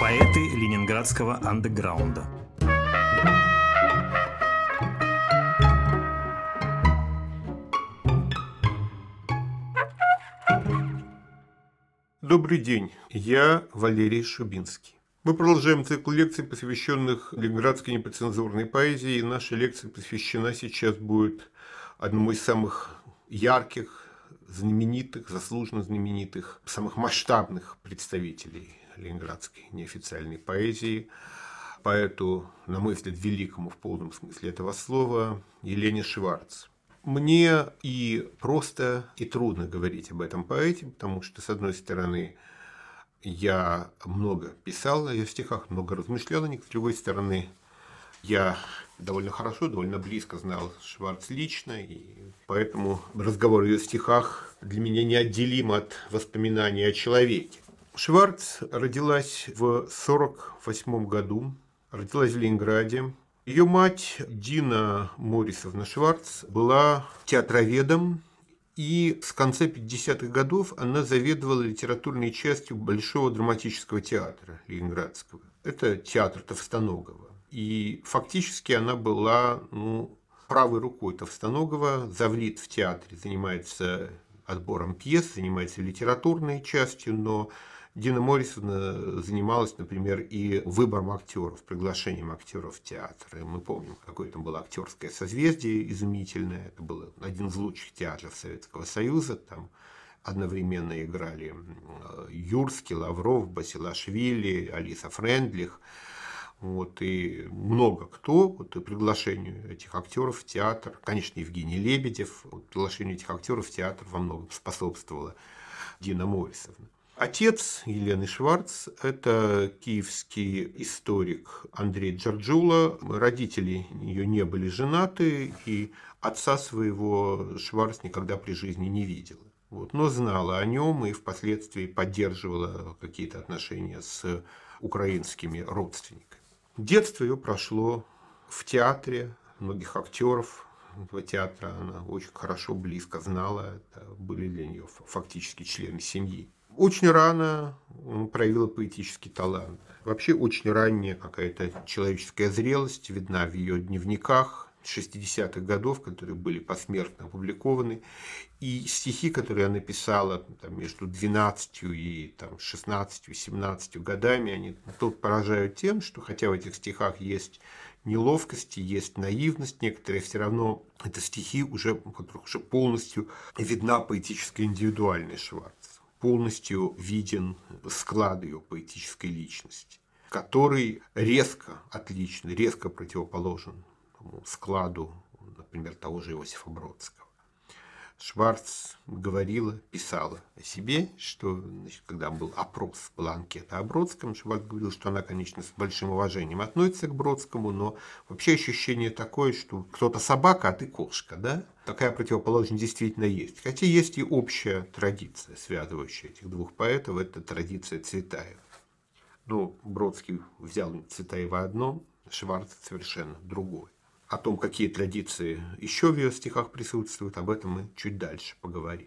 Поэты ленинградского андеграунда. Добрый день, я Валерий Шубинский. Мы продолжаем цикл лекций, посвященных ленинградской непоцензурной поэзии. И наша лекция посвящена сейчас будет одному из самых ярких, знаменитых, заслуженно знаменитых, самых масштабных представителей ленинградской неофициальной поэзии, поэту, на мой взгляд, великому в полном смысле этого слова, Елене Шварц. Мне и просто, и трудно говорить об этом поэте, потому что, с одной стороны, я много писал о ее стихах, много размышлял о них, с другой стороны, я довольно хорошо, довольно близко знал Шварц лично, и поэтому разговор о ее стихах для меня неотделим от воспоминаний о человеке. Шварц родилась в 1948 году, родилась в Ленинграде. Ее мать Дина Морисовна Шварц была театроведом, и с конца 50-х годов она заведовала литературной частью Большого драматического театра Ленинградского. Это театр Товстоногова. И фактически она была ну, правой рукой Товстоногова, завлит в театре, занимается отбором пьес, занимается литературной частью, но Дина Моррисовна занималась, например, и выбором актеров, приглашением актеров в театр. И мы помним, какое там было актерское созвездие изумительное. Это был один из лучших театров Советского Союза. Там одновременно играли Юрский, Лавров, Басилашвили, Алиса Френдлих. Вот, и много кто вот, и приглашению этих актеров в театр, конечно, Евгений Лебедев, вот, приглашению этих актеров в театр во многом способствовала Дина Морисовна. Отец Елены Шварц – это киевский историк Андрей Джорджула. Родители ее не были женаты, и отца своего Шварц никогда при жизни не видела. Вот, но знала о нем и впоследствии поддерживала какие-то отношения с украинскими родственниками. Детство ее прошло в театре, многих актеров этого театра она очень хорошо, близко знала. Это были для нее фактически члены семьи. Очень рано проявила поэтический талант. Вообще очень ранняя какая-то человеческая зрелость видна в ее дневниках 60-х годов, которые были посмертно опубликованы, и стихи, которые она писала там, между 12 и там, 16-17 годами, они тут поражают тем, что хотя в этих стихах есть неловкости, есть наивность некоторые, все равно это стихи, уже, которых уже полностью видна поэтическая индивидуальность Шварц полностью виден склад ее поэтической личности, который резко отличен, резко противоположен складу, например, того же Иосифа Бродского. Шварц говорила, писала о себе, что значит, когда был опрос, была анкета о Бродском, Шварц говорил, что она, конечно, с большим уважением относится к Бродскому, но вообще ощущение такое, что кто-то собака, а ты кошка, да? Такая противоположность действительно есть. Хотя есть и общая традиция, связывающая этих двух поэтов, это традиция Цветаева. Ну, Бродский взял Цветаева одно, Шварц совершенно другое. О том, какие традиции еще в ее стихах присутствуют, об этом мы чуть дальше поговорим.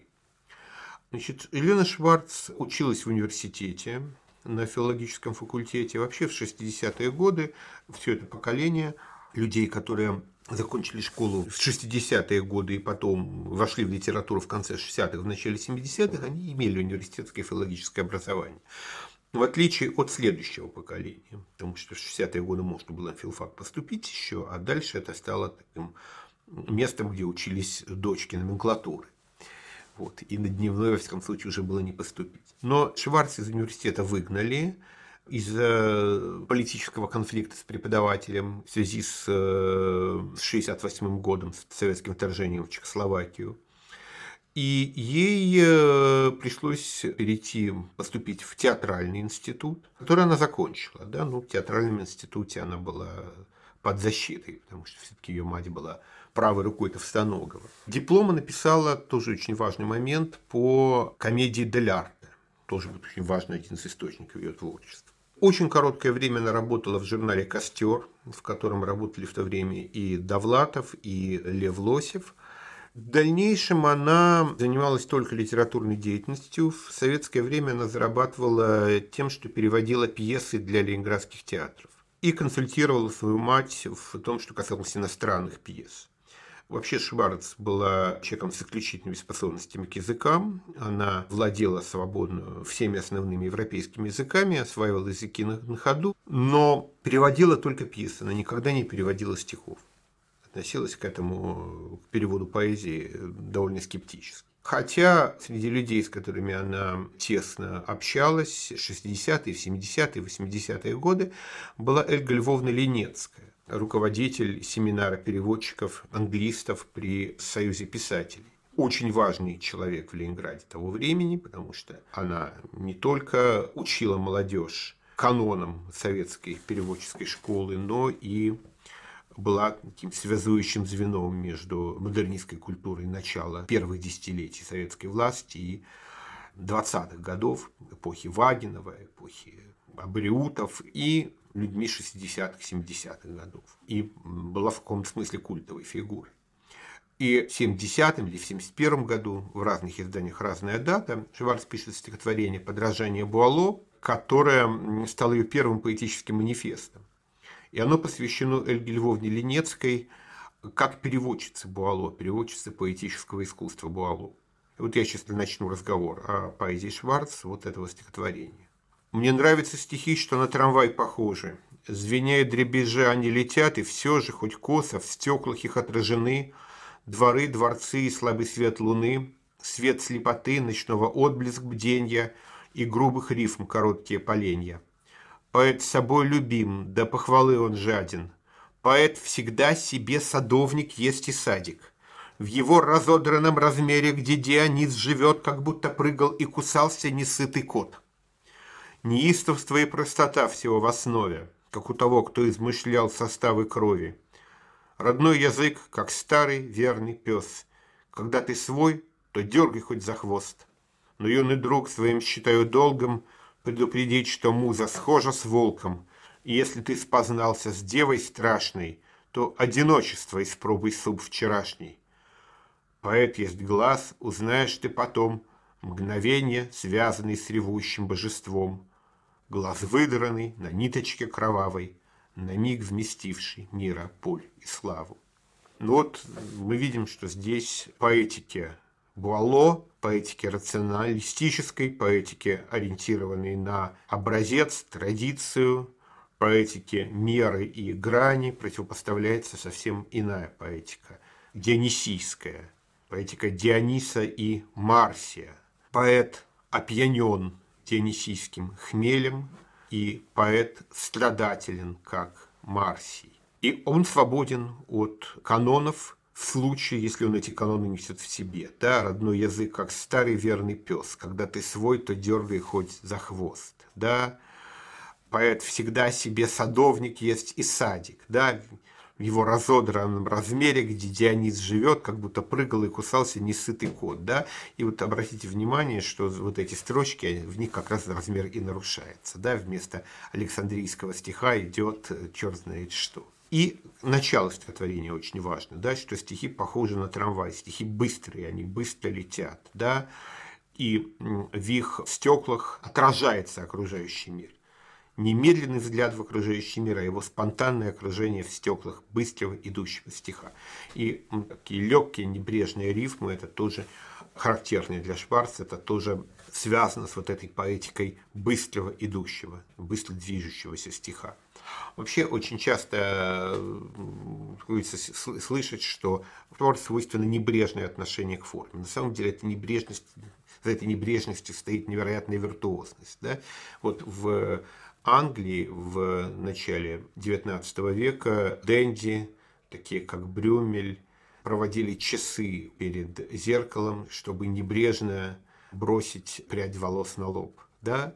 Значит, Елена Шварц училась в университете на филологическом факультете. Вообще в 60-е годы все это поколение людей, которые закончили школу в 60-е годы и потом вошли в литературу в конце 60-х, в начале 70-х, они имели университетское филологическое образование. В отличие от следующего поколения, потому что в 60-е годы можно было на филфак поступить еще, а дальше это стало таким местом, где учились дочки номенклатуры. Вот. И на дневной, во всяком случае, уже было не поступить. Но Шварц из университета выгнали из-за политического конфликта с преподавателем в связи с 1968 э, годом, с советским вторжением в Чехословакию. И ей э, пришлось перейти, поступить в театральный институт, который она закончила. Да? Ну, в театральном институте она была под защитой, потому что все-таки ее мать была правой рукой Товстоногова. Диплома написала, тоже очень важный момент, по комедии «Дель арте». Тоже очень важный один из источников ее творчества. Очень короткое время она работала в журнале «Костер», в котором работали в то время и Довлатов, и Лев Лосев – В дальнейшем она занималась только литературной деятельностью. В советское время она зарабатывала тем, что переводила пьесы для ленинградских театров и консультировала свою мать в том, что касалось иностранных пьес. Вообще Шварц была человеком с исключительными способностями к языкам. Она владела свободно всеми основными европейскими языками, осваивала языки на, ходу, но переводила только пьесы, она никогда не переводила стихов. Относилась к этому, к переводу поэзии довольно скептически. Хотя среди людей, с которыми она тесно общалась, 60-е, 70-е, 80-е годы, была Эльга Львовна Ленецкая руководитель семинара переводчиков, англистов при Союзе писателей. Очень важный человек в Ленинграде того времени, потому что она не только учила молодежь канонам советской переводческой школы, но и была таким связующим звеном между модернистской культурой начала первых десятилетий советской власти и 20-х годов, эпохи Вагинова, эпохи Абриутов и людьми 60-х, 70-х годов. И была в каком-то смысле культовой фигурой. И в 70-м или в 71-м году, в разных изданиях разная дата, Шварц пишет стихотворение «Подражание Буало», которое стало ее первым поэтическим манифестом. И оно посвящено Эльге Львовне Ленецкой как переводчице Буало, переводчице поэтического искусства Буало. Вот я сейчас начну разговор о поэзии Шварц, вот этого стихотворения. Мне нравятся стихи, что на трамвай похожи. Звеня и дребезжа они летят, и все же, хоть косо, в стеклах их отражены Дворы, дворцы и слабый свет луны, Свет слепоты, ночного отблеск бденья И грубых рифм короткие поленья. Поэт собой любим, да похвалы он жаден. Поэт всегда себе садовник есть и садик. В его разодранном размере, где Дионис живет, Как будто прыгал и кусался несытый кот – Неистовство и простота всего в основе, как у того, кто измышлял составы крови. Родной язык, как старый верный пес. Когда ты свой, то дергай хоть за хвост. Но юный друг своим считаю долгом предупредить, что муза схожа с волком. И если ты спознался с девой страшной, то одиночество испробуй суп вчерашний. Поэт есть глаз, узнаешь ты потом, мгновение, связанный с ревущим божеством глаз выдранный, на ниточке кровавой, на миг вместивший мира, поль и славу. Ну вот мы видим, что здесь поэтики Буало, поэтики рационалистической, поэтики, ориентированной на образец, традицию, поэтики меры и грани противопоставляется совсем иная поэтика, дионисийская, поэтика Диониса и Марсия. Поэт опьянен дионисийским хмелем, и поэт страдателен, как Марсий. И он свободен от канонов в случае, если он эти каноны несет в себе. Да, родной язык, как старый верный пес. Когда ты свой, то дергай хоть за хвост. Да, поэт всегда себе садовник есть и садик. Да, в его разодранном размере, где Дионис живет, как будто прыгал и кусался несытый кот. Да? И вот обратите внимание, что вот эти строчки, в них как раз размер и нарушается. Да? Вместо Александрийского стиха идет э, черт знает что. И начало стихотворения очень важно, да, что стихи похожи на трамвай, стихи быстрые, они быстро летят, да, и в их стеклах отражается окружающий мир немедленный взгляд в окружающий мир, а его спонтанное окружение в стеклах быстрого идущего стиха. И такие легкие небрежные рифмы, это тоже характерные для Шварца, это тоже связано с вот этой поэтикой быстрого идущего, быстро движущегося стиха. Вообще очень часто э, слышать, что Шварц свойственно небрежное отношение к форме. На самом деле это небрежность, за этой небрежностью стоит невероятная виртуозность. Да? Вот в Англии в начале XIX века Дэнди, такие как Брюмель, проводили часы перед зеркалом, чтобы небрежно бросить прядь волос на лоб. Да?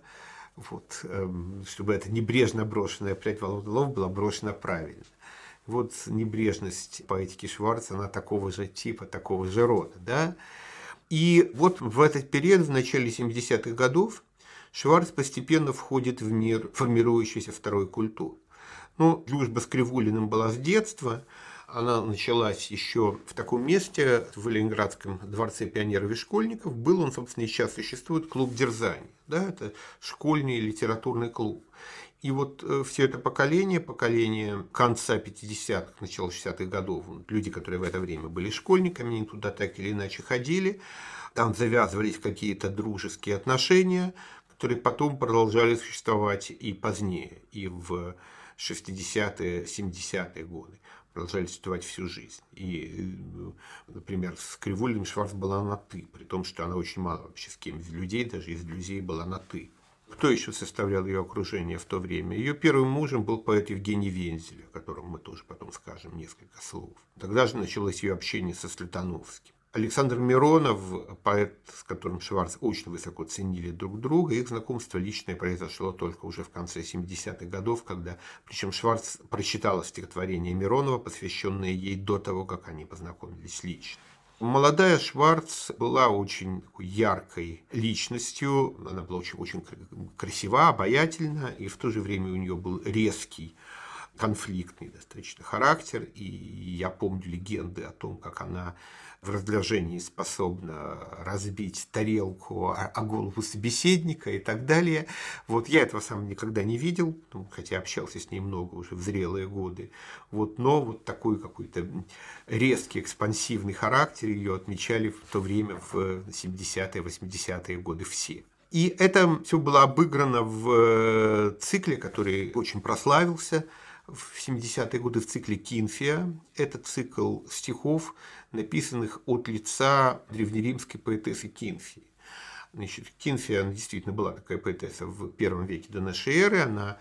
Вот, эм, чтобы эта небрежно брошенная прядь волос на лоб была брошена правильно. Вот небрежность поэтики Шварца, она такого же типа, такого же рода. Да? И вот в этот период, в начале 70-х годов, Шварц постепенно входит в мир формирующейся второй культуры. Ну, дружба с Кривулиным была с детства, она началась еще в таком месте, в Ленинградском дворце пионеров и школьников. Был он, собственно, и сейчас существует клуб дерзаний. Да, это школьный литературный клуб. И вот э, все это поколение, поколение конца 50-х, начала 60-х годов, люди, которые в это время были школьниками, они туда так или иначе ходили, там завязывались какие-то дружеские отношения, которые потом продолжали существовать и позднее, и в 60-е, 70-е годы продолжали существовать всю жизнь. И, э, например, с Кривулиным Шварц была на «ты», при том, что она очень мало вообще с кем из людей, даже из друзей была на «ты». Кто еще составлял ее окружение в то время? Ее первым мужем был поэт Евгений Вензель, о котором мы тоже потом скажем несколько слов. Тогда же началось ее общение со Слетановским. Александр Миронов, поэт, с которым Шварц очень высоко ценили друг друга, их знакомство личное произошло только уже в конце 70-х годов, когда, причем Шварц прочитала стихотворение Миронова, посвященное ей до того, как они познакомились лично. Молодая Шварц была очень яркой личностью, она была очень, очень красива, обаятельна, и в то же время у нее был резкий, конфликтный достаточно характер, и я помню легенды о том, как она в раздражении способна разбить тарелку о, голову собеседника и так далее. Вот я этого сам никогда не видел, ну, хотя общался с ней много уже в зрелые годы. Вот, но вот такой какой-то резкий, экспансивный характер ее отмечали в то время в 70-е, 80-е годы все. И это все было обыграно в э, цикле, который очень прославился – в 70-е годы в цикле «Кинфия». Это цикл стихов, написанных от лица древнеримской поэтессы Кинфии. Значит, Кинфия она действительно была такая поэтесса в первом веке до нашей эры. Она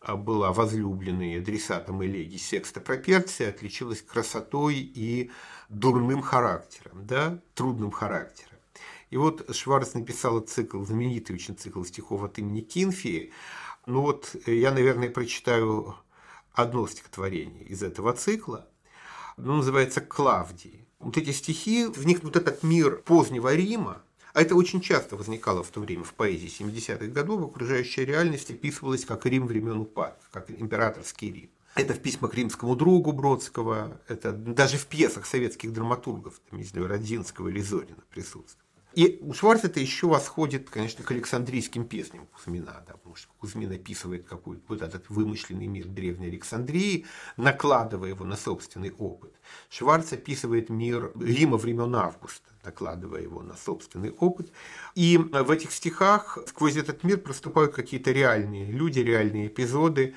а, была возлюбленной адресатом элегии Секста Проперция, отличилась красотой и дурным характером, да, трудным характером. И вот Шварц написала цикл, знаменитый очень цикл стихов от имени Кинфии. Ну вот я, наверное, прочитаю одно стихотворение из этого цикла, оно называется «Клавдии». Вот эти стихи, в них вот этот мир позднего Рима, а это очень часто возникало в то время в поэзии 70-х годов, окружающая реальность описывалась как Рим времен упад, как императорский Рим. Это в письмах римскому другу Бродского, это даже в пьесах советских драматургов, там, не знаю, Родзинского или Зорина присутствует. И у Шварца это еще восходит, конечно, к Александрийским песням Кузьмина, да, потому что Кузьмин описывает какой-то вот этот вымышленный мир Древней Александрии, накладывая его на собственный опыт. Шварц описывает мир Рима времен Августа, накладывая его на собственный опыт. И в этих стихах сквозь этот мир проступают какие-то реальные люди, реальные эпизоды.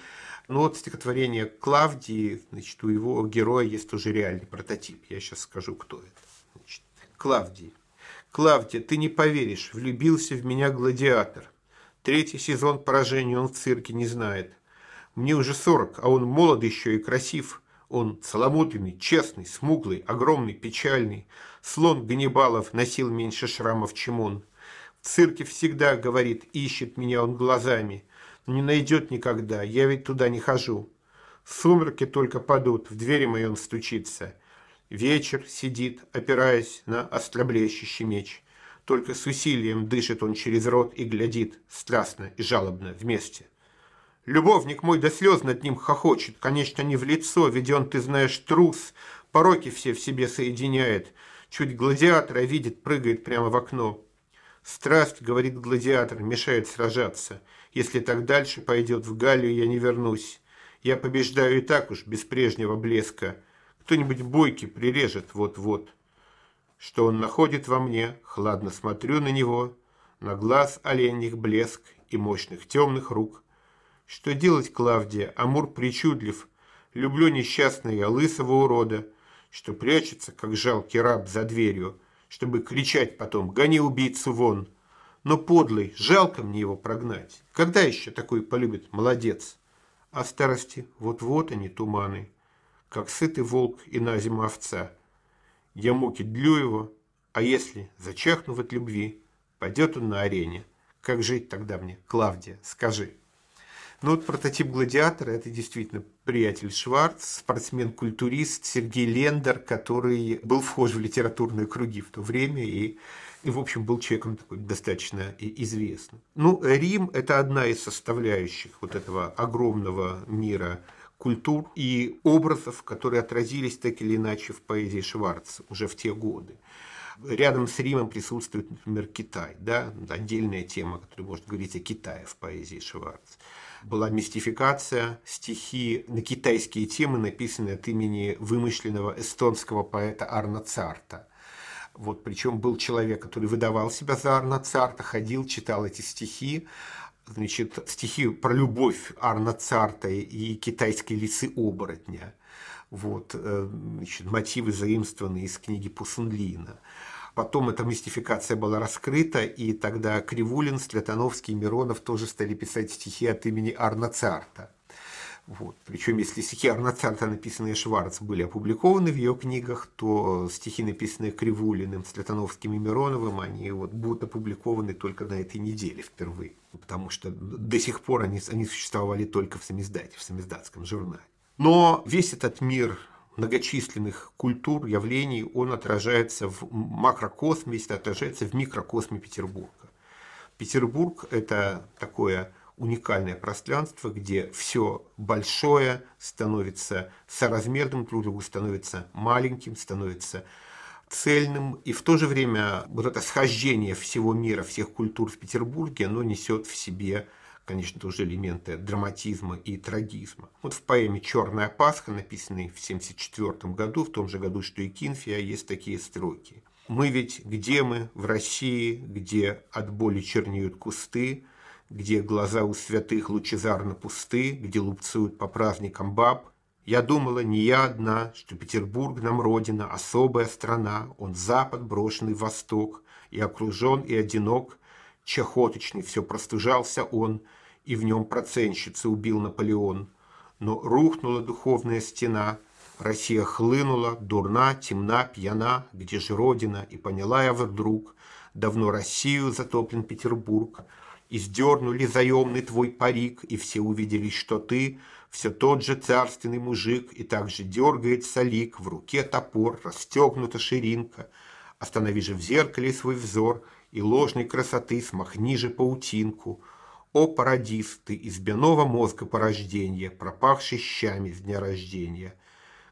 Но вот стихотворение Клавдии, значит, у его героя есть тоже реальный прототип. Я сейчас скажу, кто это. Значит, Клавдий. Клавдия, ты не поверишь, влюбился в меня гладиатор. Третий сезон поражения он в цирке не знает. Мне уже сорок, а он молод еще и красив. Он целомудренный, честный, смуглый, огромный, печальный. Слон Ганнибалов носил меньше шрамов, чем он. В цирке всегда, говорит, ищет меня он глазами. Но не найдет никогда, я ведь туда не хожу. Сумерки только падут, в двери моей он стучится. Вечер сидит, опираясь на остроблещущий меч. Только с усилием дышит он через рот и глядит, страстно и жалобно, вместе. Любовник мой до слез над ним хохочет, конечно, не в лицо, ведь он, ты знаешь, трус, пороки все в себе соединяет. Чуть гладиатора видит, прыгает прямо в окно. Страсть, говорит гладиатор, мешает сражаться. Если так дальше пойдет, в Галлию я не вернусь. Я побеждаю и так уж, без прежнего блеска. Кто-нибудь бойкий прирежет вот-вот. Что он находит во мне, хладно смотрю на него, на глаз оленьих блеск и мощных темных рук. Что делать, Клавдия, Амур причудлив, люблю несчастного лысого урода, что прячется, как жалкий раб за дверью, чтобы кричать потом «Гони убийцу вон!» Но подлый, жалко мне его прогнать. Когда еще такой полюбит молодец? А старости вот-вот они туманы как сытый волк и на зиму овца. Я муки длю его, а если, зачахнув от любви, пойдет он на арене, как жить тогда мне, Клавдия, скажи. Ну вот прототип гладиатора – это действительно приятель Шварц, спортсмен-культурист Сергей Лендер, который был вхож в литературные круги в то время и, и в общем, был человеком такой достаточно известным. Ну, Рим – это одна из составляющих вот этого огромного мира культур и образов, которые отразились так или иначе в поэзии Шварца уже в те годы. Рядом с Римом присутствует, например, Китай, да, отдельная тема, которая может говорить о Китае в поэзии Шварца. Была мистификация, стихи на китайские темы, написанные от имени вымышленного эстонского поэта Арна Царта. Вот, причем был человек, который выдавал себя за Арна Царта, ходил, читал эти стихи, значит, стихи про любовь Арна Царта и китайские лисы оборотня. Вот, э, значит, мотивы заимствованные из книги Пусунлина. Потом эта мистификация была раскрыта, и тогда Кривулин, Стрятановский Миронов тоже стали писать стихи от имени Арна Царта. Вот. Причем, если стихи Арнацарта, написанные Шварц, были опубликованы в ее книгах, то стихи, написанные Кривулиным, Слятановским и Мироновым, они вот будут опубликованы только на этой неделе впервые. Потому что до сих пор они, они существовали только в самиздате, в самиздатском журнале. Но весь этот мир многочисленных культур, явлений, он отражается в макрокосме, отражается в микрокосме Петербурга. Петербург – это такое уникальное пространство, где все большое становится соразмерным друг другу, становится маленьким, становится цельным. И в то же время вот это схождение всего мира, всех культур в Петербурге, оно несет в себе конечно, тоже элементы драматизма и трагизма. Вот в поэме «Черная Пасха», написанной в 1974 году, в том же году, что и Кинфия, есть такие строки. «Мы ведь где мы? В России, где от боли чернеют кусты, где глаза у святых лучезарно пусты, где лупцуют по праздникам баб. Я думала, не я одна, что Петербург нам родина, особая страна, он запад, брошенный восток, и окружен, и одинок, чахоточный все простужался он, и в нем проценщицы убил Наполеон. Но рухнула духовная стена, Россия хлынула, дурна, темна, пьяна, где же родина, и поняла я вдруг, давно Россию затоплен Петербург, и сдернули заемный твой парик, и все увидели, что ты все тот же царственный мужик, и также дергает солик, в руке топор, расстегнута ширинка. Останови же в зеркале свой взор, и ложной красоты смахни же паутинку. О, парадис, ты из бяного мозга порождения, пропахший щами с дня рождения.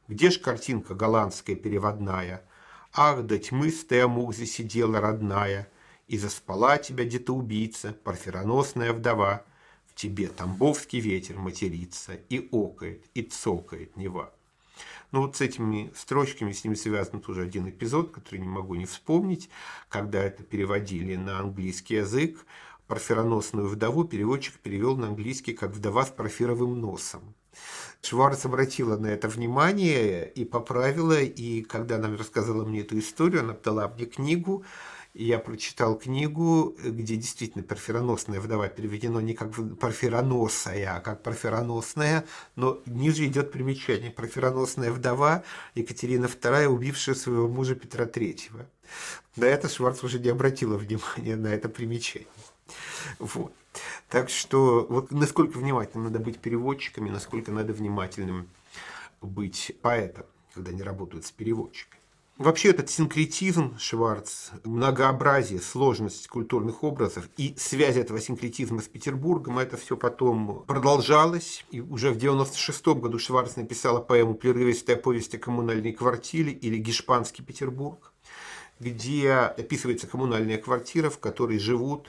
Где ж картинка голландская переводная? Ах, да тьмы с мух сидела родная, и заспала тебя где-то убийца, парфироносная вдова. В тебе тамбовский ветер матерится, и окает, и цокает Нева. Ну вот с этими строчками, с ними связан тоже один эпизод, который не могу не вспомнить, когда это переводили на английский язык. Парфироносную вдову переводчик перевел на английский как «вдова с парфировым носом». Шварц обратила на это внимание и поправила, и когда она рассказала мне эту историю, она дала мне книгу, я прочитал книгу, где действительно парфироносная вдова переведено не как парфироносая, а как парфироносная, но ниже идет примечание. Парфироносная вдова Екатерина II, убившая своего мужа Петра III. На это Шварц уже не обратила внимания, на это примечание. Вот. Так что вот насколько внимательным надо быть переводчиками, насколько надо внимательным быть поэтом, когда они работают с переводчиками. Вообще этот синкретизм Шварц, многообразие, сложность культурных образов и связь этого синкретизма с Петербургом, это все потом продолжалось. И уже в 96 году Шварц написала поэму «Прерывистая повесть о коммунальной квартире» или «Гешпанский Петербург», где описывается коммунальная квартира, в которой живут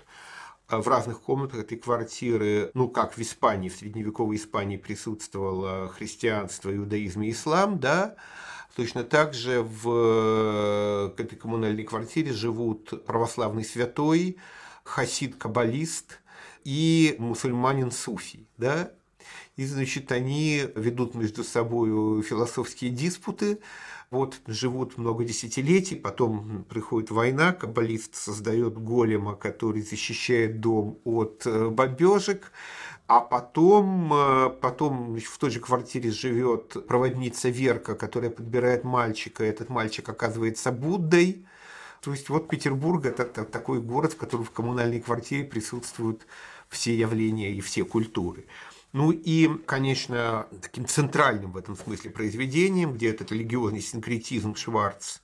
в разных комнатах этой квартиры, ну, как в Испании, в средневековой Испании присутствовало христианство, иудаизм и ислам, да, Точно так же в э, этой коммунальной квартире живут православный святой, хасид-каббалист и мусульманин-суфий. Да? И, значит, они ведут между собой философские диспуты, вот живут много десятилетий, потом приходит война, каббалист создает голема, который защищает дом от э, бомбежек, а потом, э, потом в той же квартире живет проводница Верка, которая подбирает мальчика. Этот мальчик оказывается Буддой. То есть вот Петербург это такой город, в котором в коммунальной квартире присутствуют все явления и все культуры. Ну и, конечно, таким центральным в этом смысле произведением, где этот религиозный синкретизм Шварц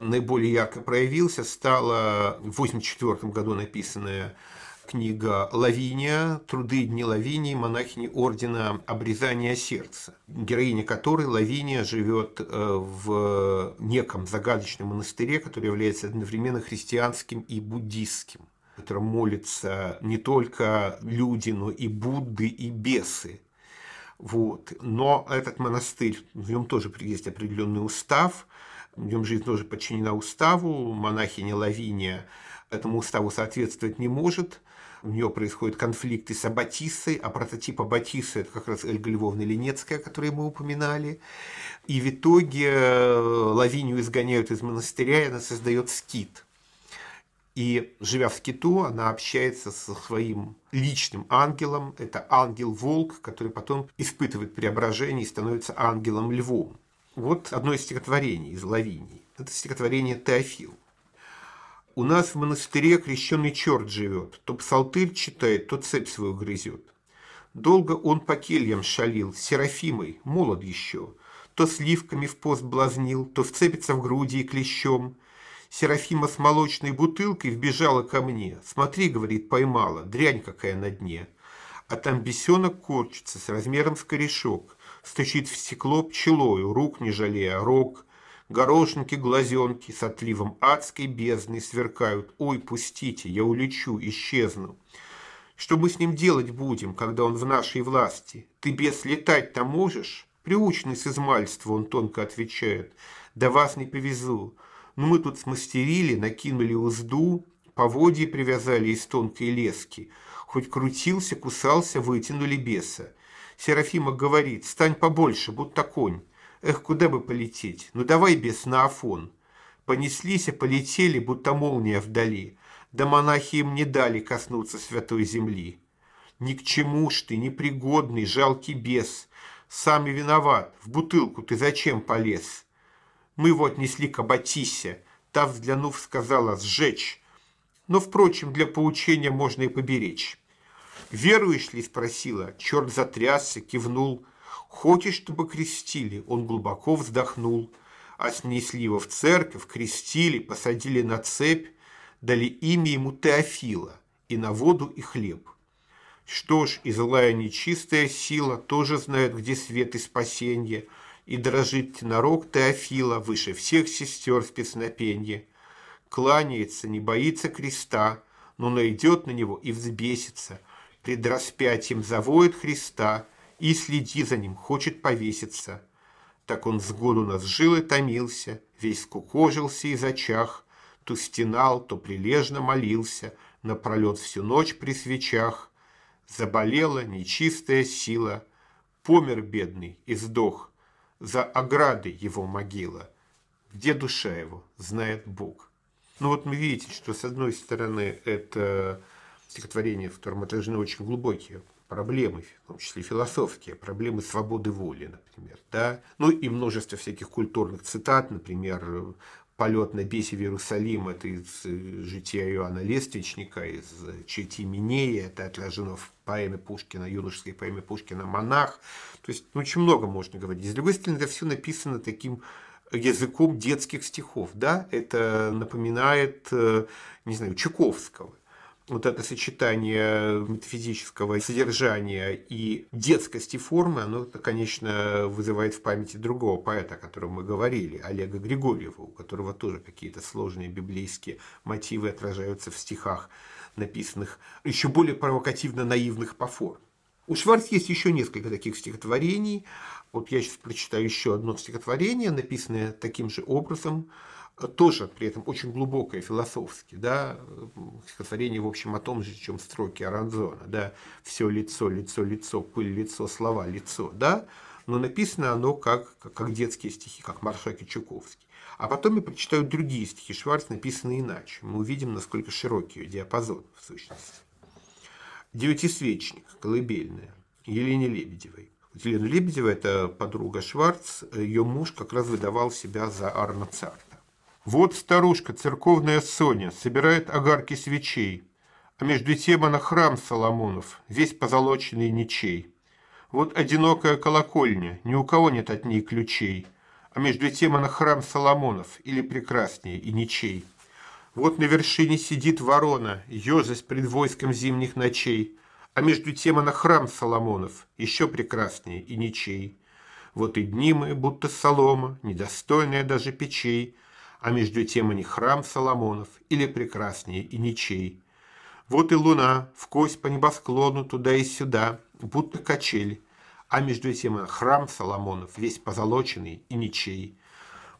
наиболее ярко проявился, стало в 1984 году написанное книга Лавиния, труды Дни Лавинии, монахини Ордена Обрезания Сердца, героиня которой Лавиния живет э, в неком загадочном монастыре, который является одновременно христианским и буддистским котором молятся не только люди, но и Будды, и бесы. Вот. Но этот монастырь, в нем тоже есть определенный устав, в нем жизнь тоже подчинена уставу, монахиня Лавиния этому уставу соответствовать не может, у нее происходят конфликты с Аббатисой, а прототип Аббатисы – это как раз Эльга Львовна Ленецкая, которую мы упоминали. И в итоге э, Лавинию изгоняют из монастыря, и она создает скит. И живя в скиту, она общается со своим личным ангелом. Это ангел-волк, который потом испытывает преображение и становится ангелом-львом. Вот одно из стихотворений из Лавинии. Это стихотворение Теофил. У нас в монастыре крещенный черт живет, то псалтырь читает, то цепь свою грызет. Долго он по кельям шалил, Серафимой, молод еще, то сливками в пост блазнил, то вцепится в груди и клещом. Серафима с молочной бутылкой вбежала ко мне. Смотри, говорит, поймала, дрянь какая на дне. А там бесенок корчится с размером с корешок, стучит в стекло пчелою, рук не жалея, рог, Горошинки, глазенки с отливом адской бездны сверкают. Ой, пустите, я улечу, исчезну. Что мы с ним делать будем, когда он в нашей власти? Ты без летать-то можешь? Приученный с измальства, он тонко отвечает. Да вас не повезу. Но мы тут смастерили, накинули узду, поводья привязали из тонкой лески. Хоть крутился, кусался, вытянули беса. Серафима говорит, стань побольше, будто конь. Эх, куда бы полететь? Ну давай без на Афон. Понеслись и полетели, будто молния вдали. Да монахи им не дали коснуться святой земли. Ни к чему ж ты, непригодный, жалкий бес. Сам и виноват, в бутылку ты зачем полез? Мы его отнесли к Аббатисе. Та, взглянув, сказала «сжечь». Но, впрочем, для поучения можно и поберечь. «Веруешь ли?» – спросила. Черт затрясся, кивнул – Хочешь, чтобы крестили? Он глубоко вздохнул. А снесли его в церковь, крестили, посадили на цепь, дали имя ему Теофила и на воду и хлеб. Что ж, и злая нечистая сила тоже знает, где свет и спасенье, и дрожит тенорог Теофила выше всех сестер в песнопенье. Кланяется, не боится креста, но найдет на него и взбесится. Пред распятием завоет Христа – и следи за ним, хочет повеситься. Так он с году нас жил и томился, весь скукожился и зачах, то стенал, то прилежно молился, напролет всю ночь при свечах. Заболела нечистая сила, помер бедный и сдох, за оградой его могила. Где душа его, знает Бог. Ну вот мы видите, что с одной стороны это стихотворение, в котором отражены очень глубокие проблемы, в том числе философские, проблемы свободы воли, например. Да? Ну и множество всяких культурных цитат, например, полет на бесе в Иерусалим, это из э, жития Иоанна Лествичника, из Чети Минея, это отражено в поэме Пушкина, юношеской поэме Пушкина «Монах». То есть ну, очень много можно говорить. С другой стороны, это все написано таким языком детских стихов. Да? Это напоминает, э, не знаю, Чуковского вот это сочетание метафизического содержания и детскости формы, оно, конечно, вызывает в памяти другого поэта, о котором мы говорили, Олега Григорьева, у которого тоже какие-то сложные библейские мотивы отражаются в стихах, написанных еще более провокативно-наивных по форме. У Шварц есть еще несколько таких стихотворений. Вот я сейчас прочитаю еще одно стихотворение, написанное таким же образом – тоже при этом очень глубокое философски, да, стихотворение, в общем, о том же, чем строки Аранзона, да, все лицо, лицо, лицо, пыль, лицо, слова, лицо, да, но написано оно как, как, детские стихи, как Маршак и Чуковский. А потом я прочитаю другие стихи Шварц, написанные иначе. Мы увидим, насколько широкий ее диапазон, в сущности. «Девятисвечник», колыбельная, Елене Лебедевой. Елена Лебедева – это подруга Шварц, ее муж как раз выдавал себя за Арна Царт. Вот старушка, церковная Соня, собирает огарки свечей, а между тем она храм Соломонов, весь позолоченный ничей. Вот одинокая колокольня, ни у кого нет от ней ключей, а между тем она храм Соломонов, или прекраснее, и ничей. Вот на вершине сидит ворона, ежась пред войском зимних ночей, а между тем она храм Соломонов, еще прекраснее и ничей. Вот и дни мы, будто солома, недостойная даже печей, а между тем они храм Соломонов, или прекраснее и ничей. Вот и луна, в кость по небосклону туда и сюда, будто качель, а между тем она храм Соломонов, весь позолоченный и ничей.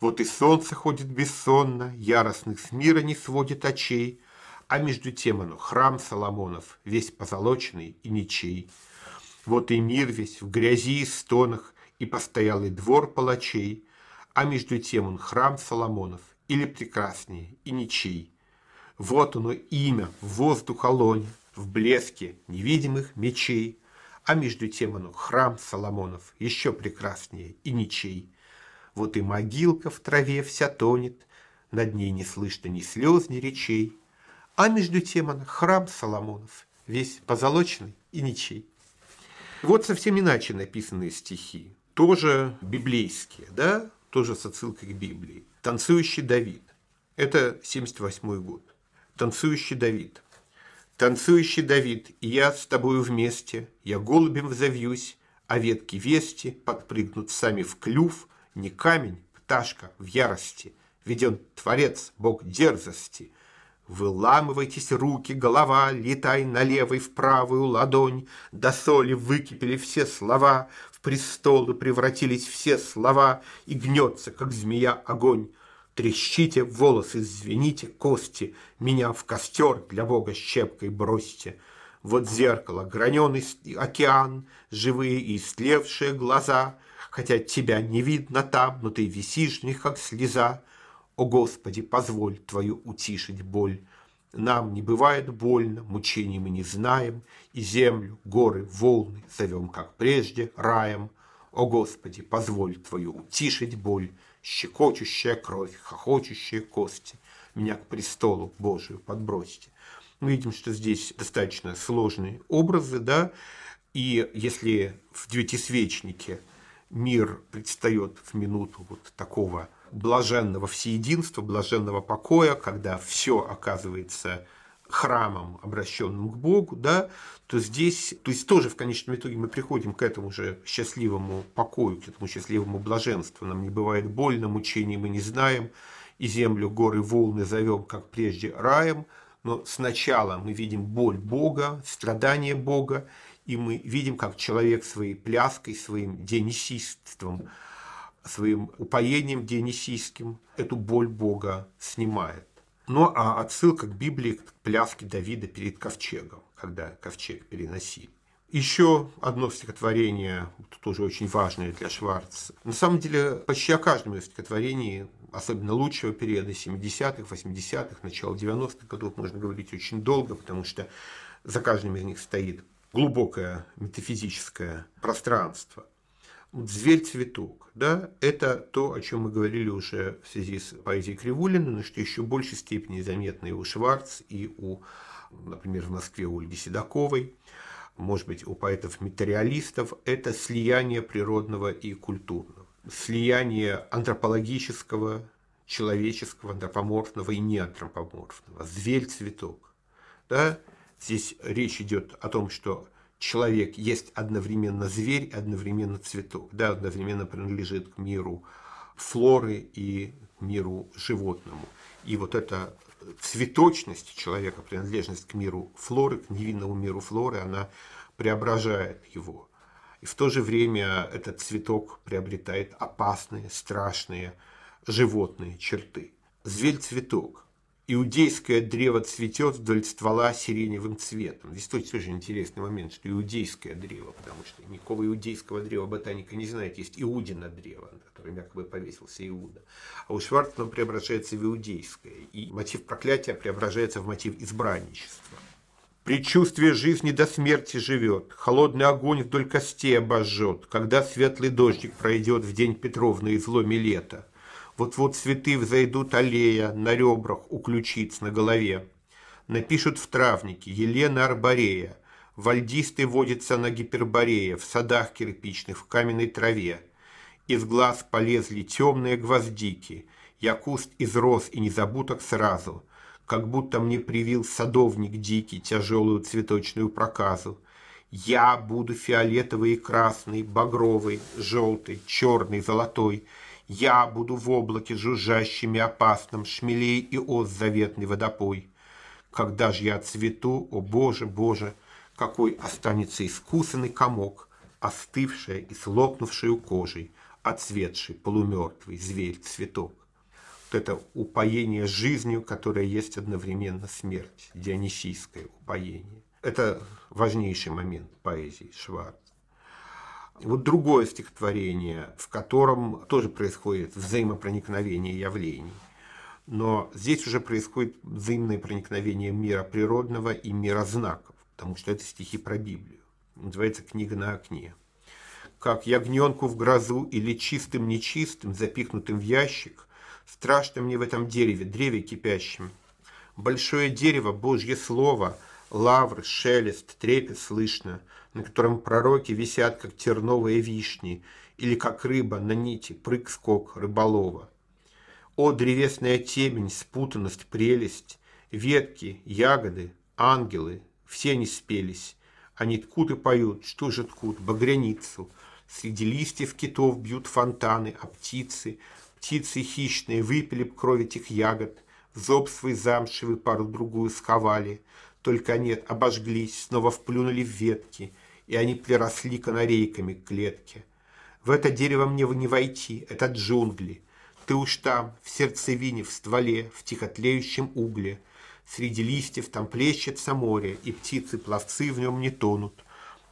Вот и солнце ходит бессонно, яростных с мира не сводит очей, а между тем оно храм Соломонов, весь позолоченный и ничей. Вот и мир весь в грязи и стонах, и постоялый двор палачей, а между тем он храм Соломонов, или прекраснее, и ничей. Вот оно имя в воздух лоне, в блеске невидимых мечей, а между тем оно храм Соломонов, еще прекраснее, и ничей. Вот и могилка в траве вся тонет, над ней не слышно ни слез, ни речей, а между тем она храм Соломонов, весь позолоченный и ничей. Вот совсем иначе написанные стихи тоже библейские, да, тоже с отсылкой к Библии. «Танцующий Давид». Это 78 год. «Танцующий Давид». «Танцующий Давид, и я с тобою вместе, я голубем взовьюсь, а ветки вести подпрыгнут сами в клюв, не камень, пташка в ярости, веден Творец, Бог дерзости, Выламывайтесь руки, голова, летай на левой в правую ладонь, До соли выкипели все слова, престолы превратились все слова, И гнется, как змея, огонь. Трещите волосы, звените кости, Меня в костер для Бога щепкой бросьте. Вот зеркало, граненый океан, Живые и истлевшие глаза, Хотя тебя не видно там, Но ты висишь в них, как слеза. О Господи, позволь Твою утишить боль. Нам не бывает больно, мучений мы не знаем, И землю, горы, волны зовем, как прежде, раем. О Господи, позволь Твою утишить боль, Щекочущая кровь, хохочущие кости, Меня к престолу Божию подбросьте. Мы видим, что здесь достаточно сложные образы, да, и если в девятисвечнике мир предстает в минуту вот такого блаженного всеединства, блаженного покоя, когда все оказывается храмом, обращенным к Богу, да, то здесь, то есть тоже в конечном итоге мы приходим к этому же счастливому покою, к этому счастливому блаженству. Нам не бывает больно, мучений мы не знаем, и землю, горы, волны зовем, как прежде, раем, но сначала мы видим боль Бога, страдания Бога, и мы видим, как человек своей пляской, своим денисистством своим упоением дионисийским эту боль Бога снимает. Ну а отсылка к Библии, к пляске Давида перед ковчегом, когда ковчег переносили. Еще одно стихотворение, тоже очень важное для Шварца. На самом деле, почти о каждом стихотворении, особенно лучшего периода 70-х, 80-х, начала 90-х годов, можно говорить очень долго, потому что за каждым из них стоит глубокое метафизическое пространство – Зверь-цветок, да, это то, о чем мы говорили уже в связи с поэзией Кривулина, но что еще в большей степени заметно и у Шварц, и у, например, в Москве у Ольги Седоковой, может быть, у поэтов-материалистов, это слияние природного и культурного, слияние антропологического, человеческого, антропоморфного и неантропоморфного, зверь-цветок. Да? Здесь речь идет о том, что человек есть одновременно зверь, одновременно цветок, да, одновременно принадлежит к миру флоры и миру животному. И вот эта цветочность человека, принадлежность к миру флоры, к невинному миру флоры, она преображает его. И в то же время этот цветок приобретает опасные, страшные животные черты. Зверь-цветок иудейское древо цветет вдоль ствола сиреневым цветом. Здесь тоже интересный момент, что иудейское древо, потому что никакого иудейского древа ботаника не знает. Есть Иудина древо, на котором якобы повесился Иуда. А у Шварца оно преображается в иудейское. И мотив проклятия преображается в мотив избранничества. Предчувствие жизни до смерти живет, холодный огонь вдоль костей обожжет, когда светлый дождик пройдет в день Петровны изломе лета. Вот-вот цветы взойдут аллея на ребрах у ключиц на голове. Напишут в травнике Елена Арборея. Вальдисты водятся на гиперборея в садах кирпичных, в каменной траве. Из глаз полезли темные гвоздики. Я куст изрос и не забуток сразу. как будто мне привил садовник дикий тяжелую цветочную проказу. Я буду фиолетовый и красный, багровый, желтый, черный, золотой. Я буду в облаке жужжащим и опасным, шмелей и ос заветный водопой. Когда же я цвету, о боже, боже, какой останется искусанный комок, остывшая и слопнувшую кожей, отцветший полумертвый зверь-цветок. Вот это упоение жизнью, которое есть одновременно смерть, дионисийское упоение. Это важнейший момент поэзии Шварца. Вот другое стихотворение, в котором тоже происходит взаимопроникновение явлений. Но здесь уже происходит взаимное проникновение мира природного и мира знаков, потому что это стихи про Библию. Называется «Книга на окне». Как ягненку в грозу или чистым нечистым, запихнутым в ящик, страшно мне в этом дереве, древе кипящем. Большое дерево, Божье Слово, лавр, шелест, трепет слышно, на котором пророки висят, как терновые вишни, или как рыба на нити, прыг-скок рыболова. О, древесная темень, спутанность, прелесть, ветки, ягоды, ангелы, все не спелись. Они ткут и поют, что же ткут, багряницу. Среди листьев китов бьют фонтаны, а птицы, птицы хищные, выпили б кровь этих ягод, зоб свой замшевый пару-другую сковали, только нет, обожглись, снова вплюнули в ветки, и они приросли канарейками к клетке. В это дерево мне не войти, это джунгли. Ты уж там, в сердцевине, в стволе, в тихотлеющем угле. Среди листьев там плещется море, и птицы-пловцы в нем не тонут.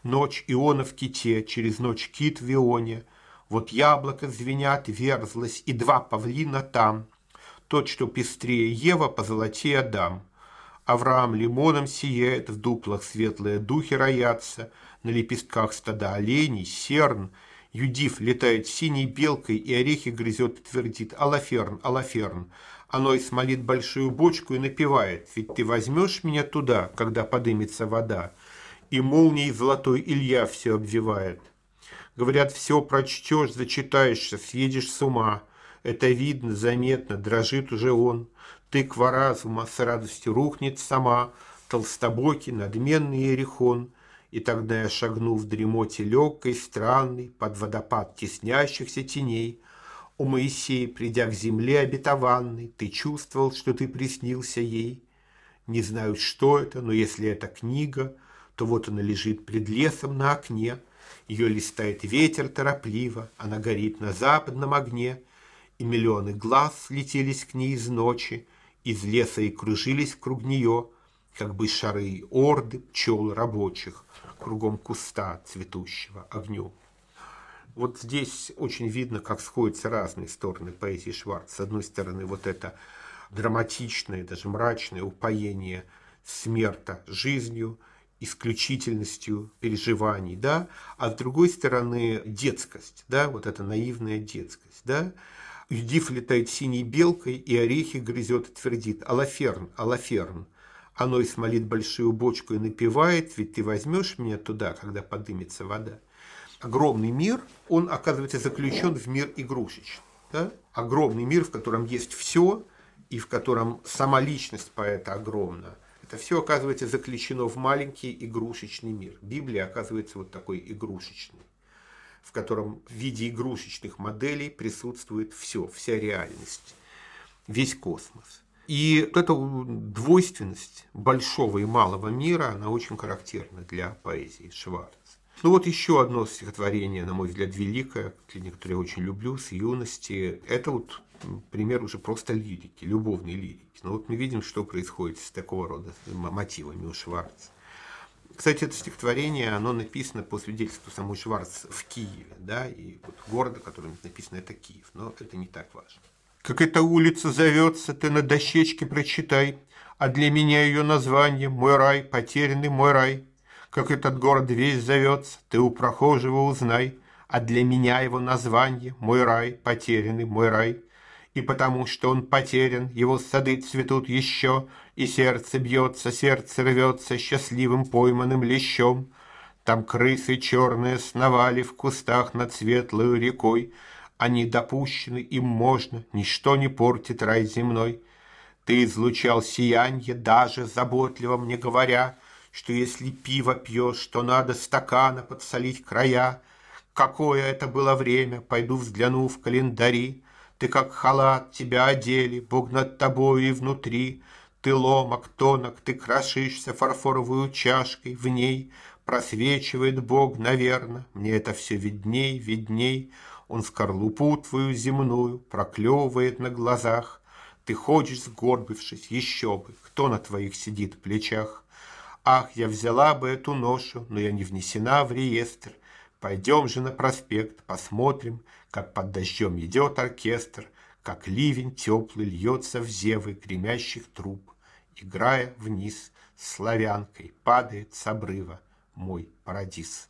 Ночь Иона в ките, через ночь кит в Ионе. Вот яблоко звенят, верзлось, и два павлина там. Тот, что пестрее Ева, по золоте Адам. Авраам лимоном сияет, в дуплах светлые духи роятся, на лепестках стада оленей, серн. Юдив летает синей белкой и орехи грызет и твердит «Алаферн, Алаферн». Оно и смолит большую бочку и напевает «Ведь ты возьмешь меня туда, когда подымется вода». И молнией золотой Илья все обвивает. Говорят, все прочтешь, зачитаешься, съедешь с ума. Это видно, заметно, дрожит уже он. Тыква разума с радостью рухнет сама, Толстобокий, надменный ерехон, И тогда я шагну в дремоте легкой, странной, Под водопад теснящихся теней. О Моисей, придя к земле обетованной, Ты чувствовал, что ты приснился ей. Не знаю, что это, но если это книга, То вот она лежит пред лесом на окне, Ее листает ветер торопливо, Она горит на западном огне, И миллионы глаз слетелись к ней из ночи, из леса и кружились круг нее, как бы шары орды пчел рабочих, кругом куста цветущего огню. Вот здесь очень видно, как сходятся разные стороны поэзии Шварца. С одной стороны, вот это драматичное, даже мрачное упоение смерта жизнью, исключительностью переживаний, да, а с другой стороны детскость, да, вот эта наивная детскость, да, Юдив летает синей белкой, и орехи грызет и твердит «Алаферн, Алаферн». Оно смолит большую бочку и напевает, ведь ты возьмешь меня туда, когда подымется вода. Огромный мир, он оказывается заключен в мир игрушечный. Да? Огромный мир, в котором есть все, и в котором сама личность поэта огромна. Это все оказывается заключено в маленький игрушечный мир. Библия оказывается вот такой игрушечной в котором в виде игрушечных моделей присутствует все, вся реальность, весь космос. И вот эта двойственность большого и малого мира, она очень характерна для поэзии Шварца. Ну вот еще одно стихотворение, на мой взгляд, великое, которое я очень люблю с юности. Это вот пример уже просто лирики, любовной лирики. Но вот мы видим, что происходит с такого рода мотивами у Шварца. Кстати, это стихотворение, оно написано по свидетельству самой Шварц в Киеве, да, и вот города, которым написано, это Киев, но это не так важно. Как эта улица зовется, ты на дощечке прочитай, а для меня ее название «Мой рай, потерянный мой рай». Как этот город весь зовется, ты у прохожего узнай, а для меня его название «Мой рай, потерянный мой рай». И потому что он потерян, его сады цветут еще, И сердце бьется, сердце рвется счастливым пойманным лещом. Там крысы черные сновали в кустах над светлой рекой, Они допущены, им можно, ничто не портит рай земной. Ты излучал сиянье, даже заботливо мне говоря, Что если пиво пьешь, то надо стакана подсолить края. Какое это было время, пойду взгляну в календари. Ты как халат, тебя одели, Бог над тобою и внутри. Ты ломок, тонок, ты крошишься фарфоровую чашкой, В ней просвечивает Бог, наверно. Мне это все видней, видней. Он скорлупу твою земную проклевывает на глазах. Ты ходишь, сгорбившись, еще бы, кто на твоих сидит плечах. Ах, я взяла бы эту ношу, но я не внесена в реестр. Пойдем же на проспект, посмотрим, как под дождем идет оркестр, как ливень теплый льется в зевы гремящих труб, играя вниз славянкой, падает с обрыва мой парадиз.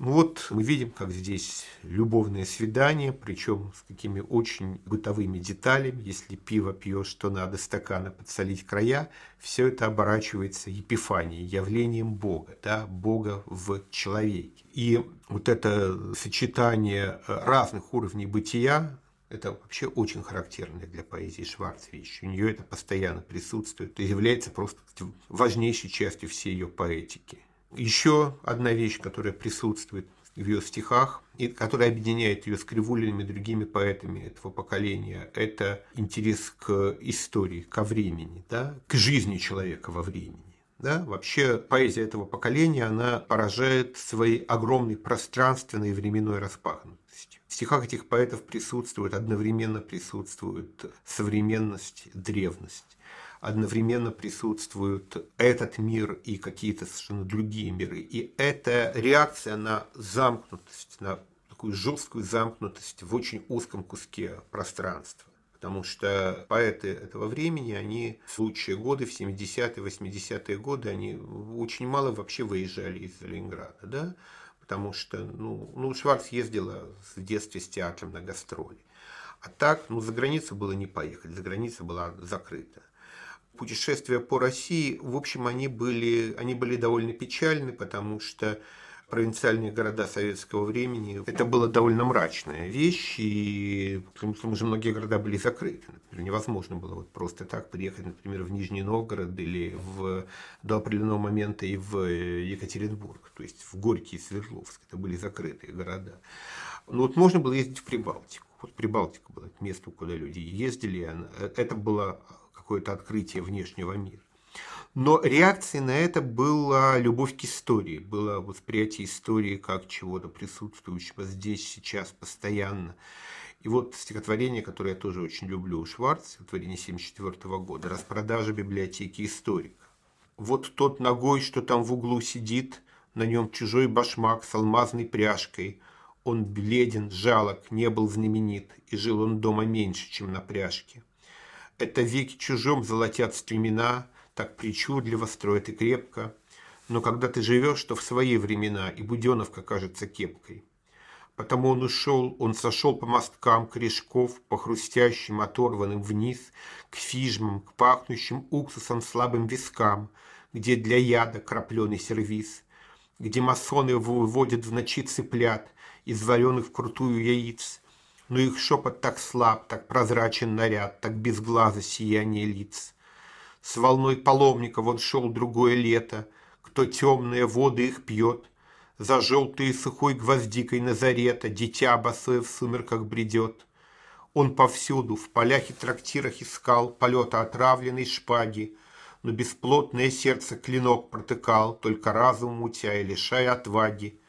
Ну вот мы видим, как здесь любовное свидание, причем с какими очень бытовыми деталями. Если пиво пьешь, то надо стакана подсолить края. Все это оборачивается епифанией, явлением Бога, да, Бога в человеке. И вот это сочетание разных уровней бытия, это вообще очень характерная для поэзии Шварц вещь. У нее это постоянно присутствует и является просто важнейшей частью всей ее поэтики. Еще одна вещь, которая присутствует в ее стихах, и которая объединяет ее с Кривулиным и другими поэтами этого поколения, это интерес к истории, ко времени, да, к жизни человека во времени. Да? Вообще поэзия этого поколения, она поражает своей огромной пространственной и временной распахнутостью. В стихах этих поэтов присутствует, одновременно присутствует современность, древность одновременно присутствуют этот мир и какие-то совершенно другие миры. И это реакция на замкнутость, на такую жесткую замкнутость в очень узком куске пространства. Потому что поэты этого времени, они в лучшие годы, в 70-е, 80-е годы, они очень мало вообще выезжали из Ленинграда, да? Потому что, ну, ну Шварц ездила в детстве с театром на гастроли. А так, ну, за границу было не поехать, за граница была закрыта путешествия по России, в общем, они были, они были довольно печальны, потому что провинциальные города советского времени, это была довольно мрачная вещь, и потому что уже многие города были закрыты. Например, невозможно было вот просто так приехать, например, в Нижний Новгород или в, до определенного момента и в Екатеринбург, то есть в Горький и Свердловск. Это были закрытые города. Но вот можно было ездить в Прибалтику. Вот Прибалтика была место, куда люди ездили. Это было какое-то открытие внешнего мира. Но реакцией на это была любовь к истории, было восприятие истории как чего-то присутствующего здесь, сейчас, постоянно. И вот стихотворение, которое я тоже очень люблю у Шварца, стихотворение 1974 года, «Распродажа библиотеки историка». Вот тот ногой, что там в углу сидит, на нем чужой башмак с алмазной пряжкой. Он бледен, жалок, не был знаменит, и жил он дома меньше, чем на пряжке. Это веки чужом золотят стремена, Так причудливо строят и крепко. Но когда ты живешь, то в свои времена И Буденовка кажется кепкой. Потому он ушел, он сошел по мосткам корешков, по хрустящим, оторванным вниз, к фижмам, к пахнущим уксусом слабым вискам, где для яда крапленый сервиз, где масоны выводят в ночи цыплят из вареных вкрутую яиц, но их шепот так слаб, так прозрачен наряд, так без глаза сияние лиц. С волной паломников он шел другое лето, кто темные воды их пьет, за желтой сухой гвоздикой Назарета дитя босое в сумерках бредет. Он повсюду, в полях и трактирах искал полета отравленной шпаги, но бесплотное сердце клинок протыкал, только разум мутя и лишая отваги.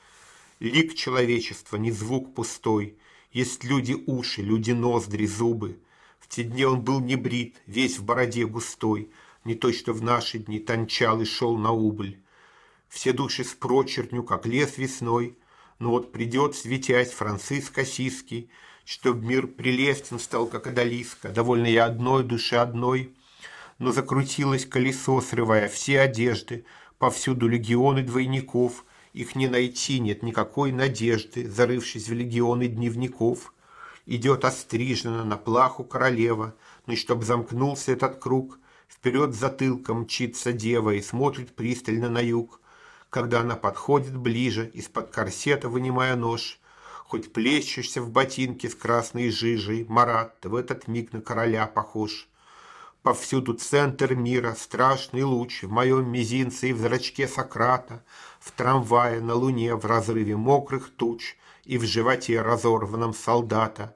Лик человечества, не звук пустой — есть люди уши, люди ноздри, зубы. В те дни он был не брит, весь в бороде густой, Не то, что в наши дни тончал и шел на убыль. Все души с прочерню, как лес весной, Но вот придет, светясь, Франциск Осиский, Чтоб мир прелестен стал, как одолиска, Довольно я одной души одной. Но закрутилось колесо, срывая все одежды, Повсюду легионы двойников — их не найти, нет никакой надежды, зарывшись в легионы дневников. Идет острижена на плаху королева, но чтоб замкнулся этот круг, вперед затылком мчится дева и смотрит пристально на юг. Когда она подходит ближе, из-под корсета вынимая нож, хоть плещешься в ботинке с красной жижей, Марат, в этот миг на короля похож. Повсюду центр мира, страшный луч В моем мизинце и в зрачке Сократа, В трамвае, на луне, в разрыве мокрых туч И в животе разорванном солдата,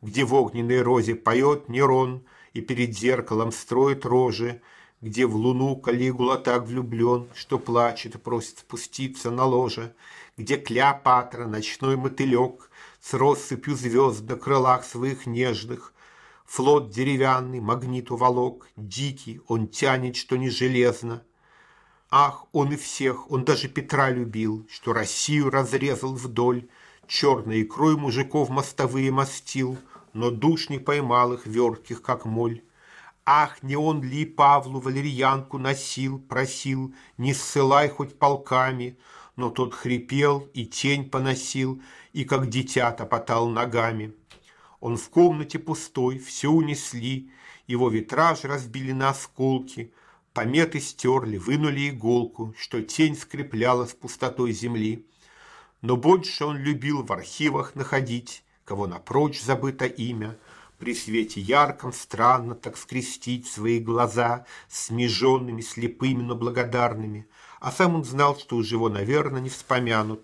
Где в огненной розе поет Нерон И перед зеркалом строит рожи, Где в луну Калигула так влюблен, Что плачет и просит спуститься на ложе, Где Клеопатра, ночной мотылек, С россыпью звезд на крылах своих нежных, Флот деревянный, магнит уволок, Дикий, он тянет, что не железно. Ах, он и всех, он даже Петра любил, Что Россию разрезал вдоль, Черной икрой мужиков мостовые мастил, Но душ не поймал их вертких, как моль. Ах, не он ли Павлу валерьянку носил, Просил, не ссылай хоть полками, Но тот хрипел и тень поносил, И как дитя топотал ногами. Он в комнате пустой, все унесли, Его витраж разбили на осколки, Пометы стерли, вынули иголку, Что тень скрепляла с пустотой земли. Но больше он любил в архивах находить, Кого напрочь забыто имя, При свете ярком странно так скрестить Свои глаза смеженными, слепыми, но благодарными. А сам он знал, что уж его, наверное, не вспомянут.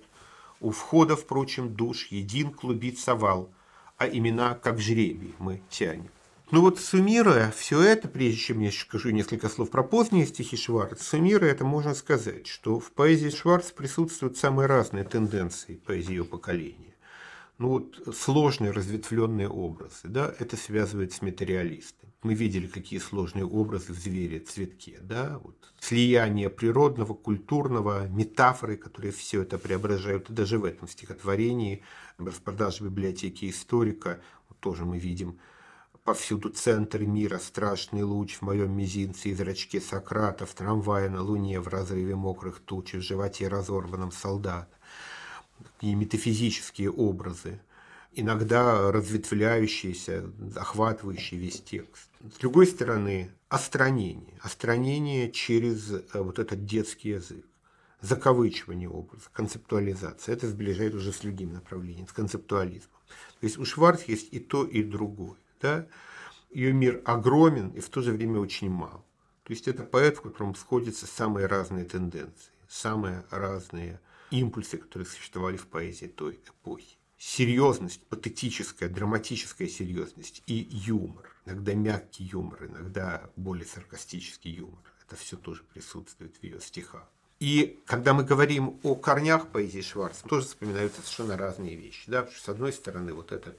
У входа, впрочем, душ един клубится вал — а имена как жребий мы тянем. Ну вот суммируя все это, прежде чем я скажу несколько слов про поздние стихи Шварца, суммируя это, можно сказать, что в поэзии Шварца присутствуют самые разные тенденции поэзии ее поколения. Ну вот сложные разветвленные образы, да, это связывает с материалистом. Мы видели, какие сложные образы в звере, цветке, да, вот слияние природного, культурного, метафоры, которые все это преображают, и даже в этом стихотворении распродажа библиотеки историка, вот тоже мы видим повсюду центр мира, страшный луч в моем мизинце и зрачке Сократа, в трамвае на луне, в разрыве мокрых туч, в животе разорванном солдат. Такие метафизические образы, иногда разветвляющиеся, охватывающие весь текст. С другой стороны, остранение. Остранение через э, вот этот детский язык закавычивание образа, концептуализация. Это сближает уже с другим направлением, с концептуализмом. То есть у Шварц есть и то, и другое. Да? Ее мир огромен и в то же время очень мал. То есть это поэт, в котором сходятся самые разные тенденции, самые разные импульсы, которые существовали в поэзии той эпохи. Серьезность, патетическая, драматическая серьезность и юмор. Иногда мягкий юмор, иногда более саркастический юмор. Это все тоже присутствует в ее стихах. И когда мы говорим о корнях поэзии Шварца, тоже вспоминаются совершенно разные вещи. Да? С одной стороны, вот эта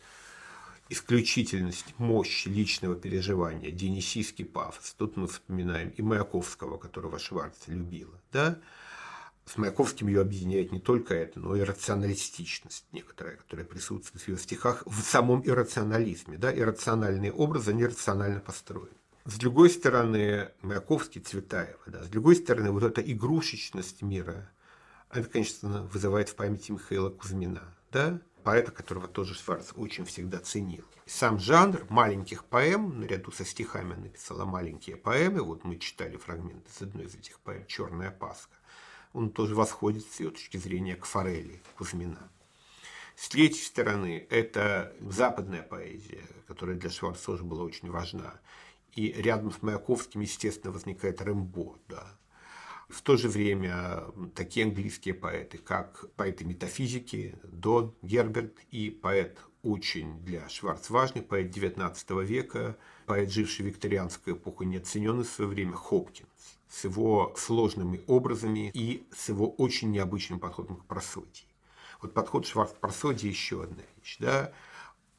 исключительность, мощь личного переживания, денисийский пафос. Тут мы вспоминаем и Маяковского, которого Шварц любила. Да? С Маяковским ее объединяет не только это, но и рационалистичность некоторая, которая присутствует в ее стихах в самом иррационализме. Да? Иррациональные образы, они рационально построены. С другой стороны, Маяковский, Цветаева, да, с другой стороны, вот эта игрушечность мира, это, конечно, вызывает в памяти Михаила Кузьмина, да, поэта, которого тоже Шварц очень всегда ценил. Сам жанр маленьких поэм, наряду со стихами написала маленькие поэмы, вот мы читали фрагменты из одной из этих поэм «Черная Пасха», он тоже восходит с ее точки зрения к форели Кузьмина. С третьей стороны, это западная поэзия, которая для Шварца тоже была очень важна. И рядом с Маяковским, естественно, возникает Рэмбо. Да. В то же время такие английские поэты, как поэты метафизики Дон, Герберт и поэт очень для Шварц важный, поэт XIX века, поэт, живший в викторианскую эпоху, неоцененный в свое время Хопкинс с его сложными образами и с его очень необычным подходом к просодии. Вот подход Шварц к просодии еще одна вещь. Да?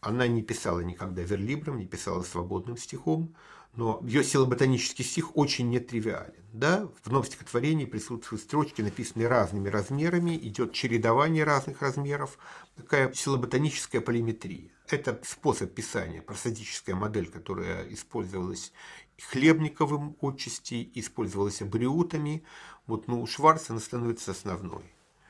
Она не писала никогда верлибром, не писала свободным стихом, но ее силоботанический стих очень нетривиален. Да? В новом стихотворении присутствуют строчки, написанные разными размерами, идет чередование разных размеров, такая силоботаническая полиметрия. Это способ писания, просадическая модель, которая использовалась Хлебниковым отчасти, использовалась абриутами. Вот, ну, у Шварца она становится основной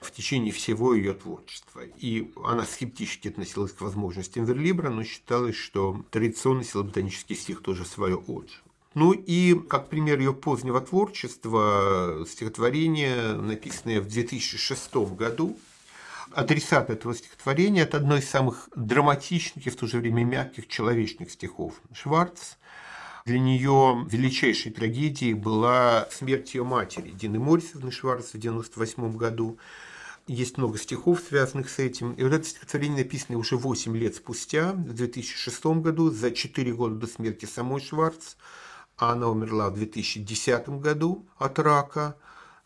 в течение всего ее творчества. И она скептически относилась к возможностям Верлибра, но считалось, что традиционный силоботанический стих тоже свое отжил. Ну и как пример ее позднего творчества, стихотворение, написанное в 2006 году, адресат этого стихотворения – это одно из самых драматичных и в то же время мягких человечных стихов Шварц. Для нее величайшей трагедией была смерть ее матери, Дины Морисовны Шварц в 1998 году. Есть много стихов, связанных с этим. И вот это стихотворение написано уже 8 лет спустя, в 2006 году, за 4 года до смерти самой Шварц. А она умерла в 2010 году от рака.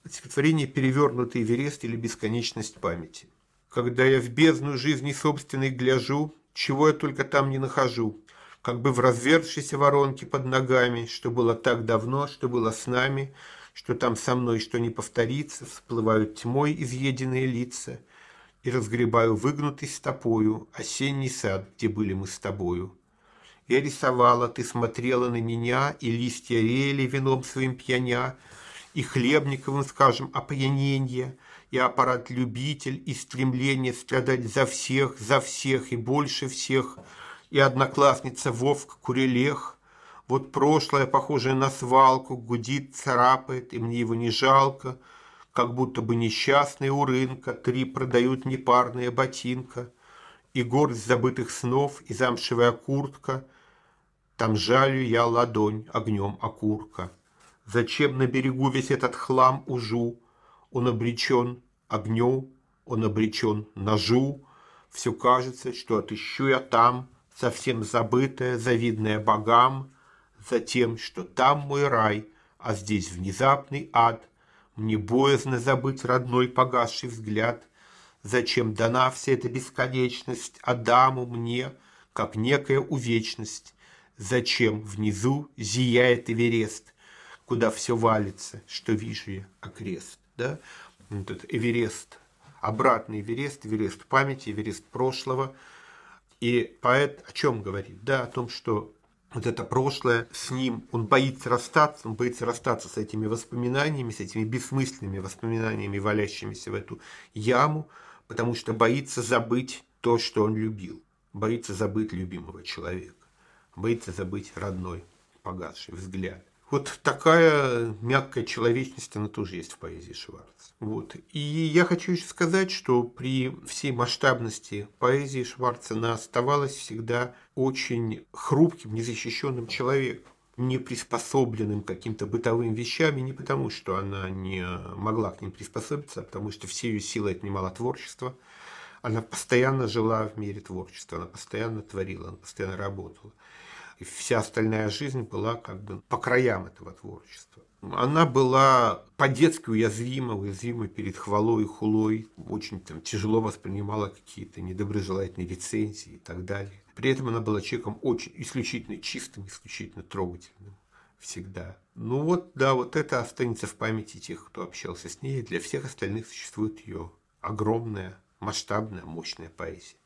Стихотворение «Перевернутый Эверест» или «Бесконечность памяти». Когда я в бездну жизни собственной гляжу, чего я только там не нахожу, как бы в развершейся воронке под ногами, что было так давно, что было с нами – что там со мной что не повторится, всплывают тьмой изъеденные лица, и разгребаю выгнутый стопою осенний сад, где были мы с тобою. Я рисовала, ты смотрела на меня, и листья реяли вином своим пьяня, и хлебниковым, скажем, опьяненье, и аппарат-любитель, и стремление страдать за всех, за всех и больше всех, и одноклассница Вовка Курелех, вот прошлое, похожее на свалку, гудит, царапает, и мне его не жалко, как будто бы несчастный у рынка, три продают непарные ботинка, и горсть забытых снов, и замшевая куртка, там жалю я ладонь огнем окурка. Зачем на берегу весь этот хлам ужу? Он обречен огню, он обречен ножу. Все кажется, что отыщу я там, совсем забытое, завидное богам, за тем, что там мой рай, а здесь внезапный ад. Мне боязно забыть родной погасший взгляд. Зачем дана вся эта бесконечность Адаму мне, как некая увечность? Зачем внизу зияет Эверест, куда все валится, что вижу я окрест? Да? Этот Эверест, обратный Эверест, Эверест памяти, Эверест прошлого. И поэт о чем говорит? Да, о том, что вот это прошлое с ним, он боится расстаться, он боится расстаться с этими воспоминаниями, с этими бессмысленными воспоминаниями, валящимися в эту яму, потому что боится забыть то, что он любил, боится забыть любимого человека, боится забыть родной погасший взгляд. Вот такая мягкая человечность, она тоже есть в поэзии Шварц. Вот. И я хочу еще сказать, что при всей масштабности поэзии Шварца она оставалась всегда очень хрупким, незащищенным человеком не приспособленным каким-то бытовым вещам, и не потому, что она не могла к ним приспособиться, а потому что все ее силы отнимало творчество. Она постоянно жила в мире творчества, она постоянно творила, она постоянно работала. И вся остальная жизнь была как бы по краям этого творчества. Она была по-детски уязвима, уязвима перед хвалой и хулой, очень там, тяжело воспринимала какие-то недоброжелательные рецензии и так далее. При этом она была человеком очень исключительно чистым, исключительно трогательным всегда. Ну вот, да, вот это останется в памяти тех, кто общался с ней. Для всех остальных существует ее огромная, масштабная, мощная поэзия.